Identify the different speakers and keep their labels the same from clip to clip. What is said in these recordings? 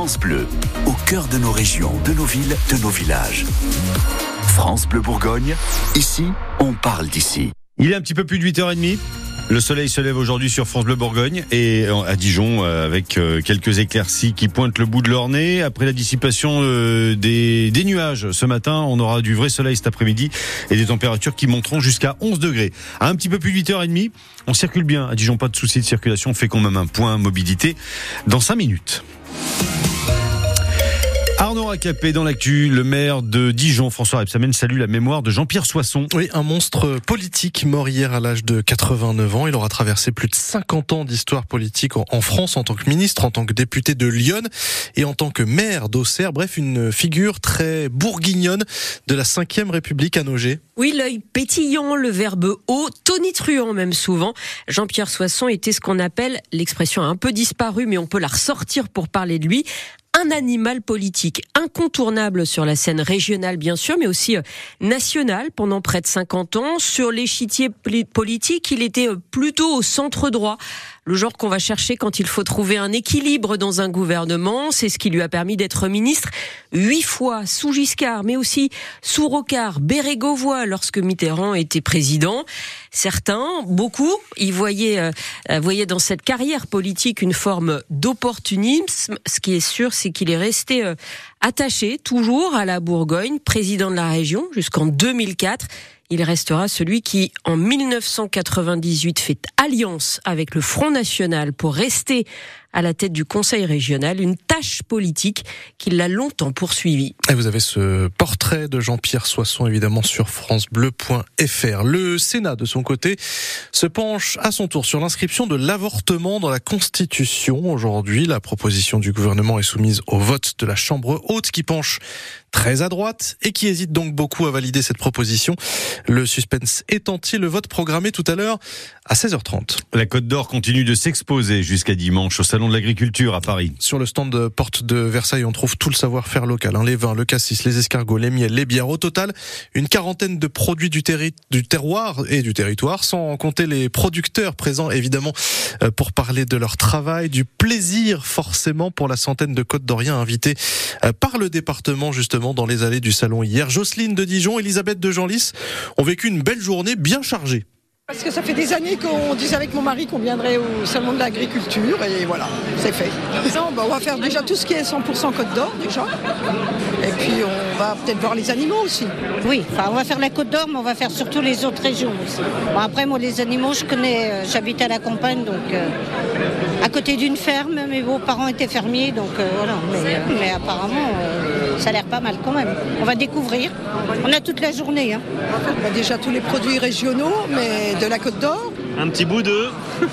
Speaker 1: France Bleu, au cœur de nos régions, de nos villes, de nos villages. France Bleu Bourgogne, ici, on parle d'ici.
Speaker 2: Il est un petit peu plus de 8h30. Le soleil se lève aujourd'hui sur France Bleu Bourgogne et à Dijon euh, avec euh, quelques éclaircies qui pointent le bout de leur nez. Après la dissipation euh, des, nuages ce matin, on aura du vrai soleil cet après-midi et des températures qui monteront jusqu'à 11 degrés. À un petit peu plus de 8h30, on circule bien à Dijon, pas de soucis de circulation. On fait quand même un point mobilité dans 5 minutes. Arnaud Racapé dans l'actu, le maire de Dijon, François Rebsamen, salue la mémoire de Jean-Pierre Soisson.
Speaker 3: Oui, un monstre politique mort hier à l'âge de 89 ans. Il aura traversé plus de 50 ans d'histoire politique en France en tant que ministre, en tant que député de Lyon et en tant que maire d'Auxerre. Bref, une figure très bourguignonne de la 5e République à Nogé.
Speaker 4: Oui, l'œil pétillant, le verbe haut, tonitruant même souvent. Jean-Pierre Soisson était ce qu'on appelle, l'expression a un peu disparu, mais on peut la ressortir pour parler de lui, un animal politique incontournable sur la scène régionale bien sûr, mais aussi euh, nationale pendant près de 50 ans. Sur l'échiquier politique, il était euh, plutôt au centre droit le genre qu'on va chercher quand il faut trouver un équilibre dans un gouvernement. C'est ce qui lui a permis d'être ministre huit fois sous Giscard, mais aussi sous Rocard, Bérégovoy lorsque Mitterrand était président. Certains, beaucoup, y voyaient, euh, voyaient dans cette carrière politique une forme d'opportunisme. Ce qui est sûr, c'est qu'il est resté euh, attaché toujours à la Bourgogne, président de la région jusqu'en 2004 il restera celui qui, en 1998, fait alliance avec le Front National pour rester à la tête du Conseil régional, une tâche politique qui l'a longtemps poursuivi.
Speaker 3: Et vous avez ce portrait de Jean-Pierre Soisson évidemment sur francebleu.fr. Le Sénat de son côté se penche à son tour sur l'inscription de l'avortement dans la Constitution. Aujourd'hui, la proposition du gouvernement est soumise au vote de la Chambre haute qui penche très à droite et qui hésite donc beaucoup à valider cette proposition. Le suspense est entier, le vote programmé tout à l'heure à 16h30.
Speaker 2: La Côte d'Or continue de s'exposer jusqu'à dimanche au Salon de l'Agriculture à Paris.
Speaker 3: Sur le stand de porte de Versailles, on trouve tout le savoir-faire local, hein, les vins, le cassis, les escargots, les miels, les bières. Au total, une quarantaine de produits du, terroir et du territoire, sans compter les producteurs présents évidemment euh, pour parler de leur travail, du plaisir forcément pour la centaine de Côte d'Oriens invités euh, par le département justement dans les allées du salon hier. Jocelyne de Dijon, Elisabeth de Genlis ont vécu une belle journée bien chargée.
Speaker 5: Parce que ça fait des années qu'on disait avec mon mari qu'on viendrait au salon de l'agriculture et voilà, c'est fait. Bah, on va faire déjà tout ce qui est 100% Côte d'Or déjà. Et puis on va peut-être voir les animaux aussi.
Speaker 6: Oui, enfin on va faire la Côte d'Or, mais on va faire surtout les autres régions aussi. après moi les animaux je connais, euh, j'habite à la campagne donc euh, à côté d'une ferme, mes beaux-parents étaient fermiers donc euh, voilà. Mais, apparemment ça a l'air pas mal quand même. On va découvrir. On a toute la journée. Hein.
Speaker 5: On a déjà tous les produits régionaux, mais de la Côte d'Or.
Speaker 2: Un petit bout de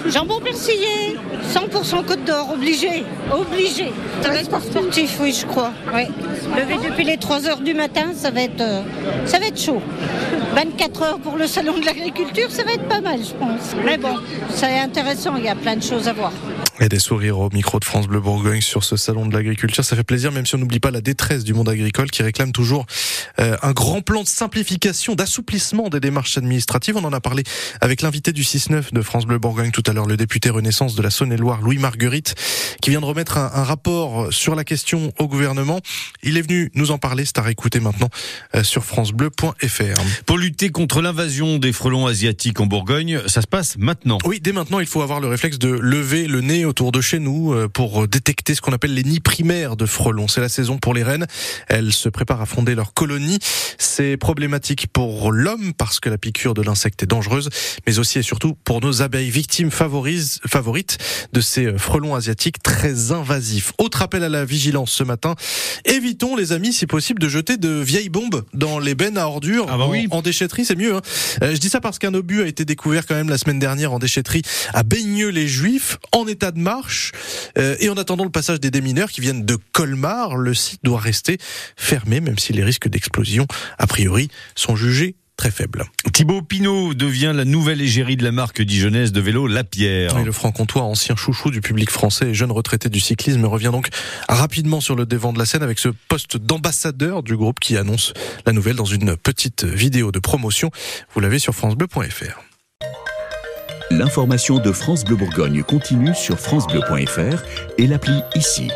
Speaker 6: jambon persillé, 100% Côte d'Or, obligé, obligé. Ça va être sportif, oui, je crois. Oui. Levé depuis les 3 heures du matin, ça va être, euh, ça va être chaud. 24 heures pour le salon de l'agriculture, ça va être pas mal, je pense. Mais bon, c'est intéressant, il y a plein de choses à voir.
Speaker 3: Et des sourires au micro de France Bleu Bourgogne sur ce salon de l'agriculture. Ça fait plaisir, même si on n'oublie pas la détresse du monde agricole qui réclame toujours euh, un grand plan de simplification, d'assouplissement des démarches administratives. On en a parlé avec l'invité du 6-9 de France Bleu Bourgogne tout à l'heure, le député Renaissance de la Saône-et-Loire, Louis Marguerite, qui vient de remettre un, rapport sur la question au gouvernement. Il est venu nous en parler. C'est à réécouter maintenant euh, sur francebleu.fr.
Speaker 2: Pour lutter contre l'invasion des frelons asiatiques en Bourgogne, ça se passe maintenant.
Speaker 3: Oui, dès maintenant, il faut avoir le réflexe de lever le nez autour de chez nous euh, pour détecter ce qu'on appelle les nids primaires de frelons. C'est la saison pour les rennes. Elles se préparent à fonder leur colonie. C'est problématique pour l'homme parce que la piqûre de l'insecte est dangereuse, mais aussi et surtout pour nos abeilles victimes favorites de ces euh, frelons asiatiques très invasifs. Autre appel à la vigilance ce matin. Évitons, les amis, si possible, de jeter de vieilles bombes dans les bennes à ordures.
Speaker 2: Ah bah oui.
Speaker 3: en, déchetterie, c'est mieux. Hein. Euh, je dis ça parce qu'un obus a été découvert quand même la semaine dernière en déchetterie à Baigneux-les-Juifs, en état de marche. Euh, et en attendant le passage des démineurs qui viennent de Colmar, le site doit rester fermé, même si les risques d'explosion, a priori, sont jugés très faible.
Speaker 2: Thibaut Pinot devient la nouvelle égérie de la marque dijonnaise de vélo La Pierre.
Speaker 3: Et le franc-comtois, ancien chouchou du public français et jeune retraité du cyclisme, revient donc rapidement sur le devant de la scène avec ce poste d'ambassadeur du groupe qui annonce la nouvelle dans une petite vidéo de promotion. Vous l'avez sur francebleu.fr.
Speaker 1: L'information de France Bleu Bourgogne continue sur francebleu.fr et l'appli ici.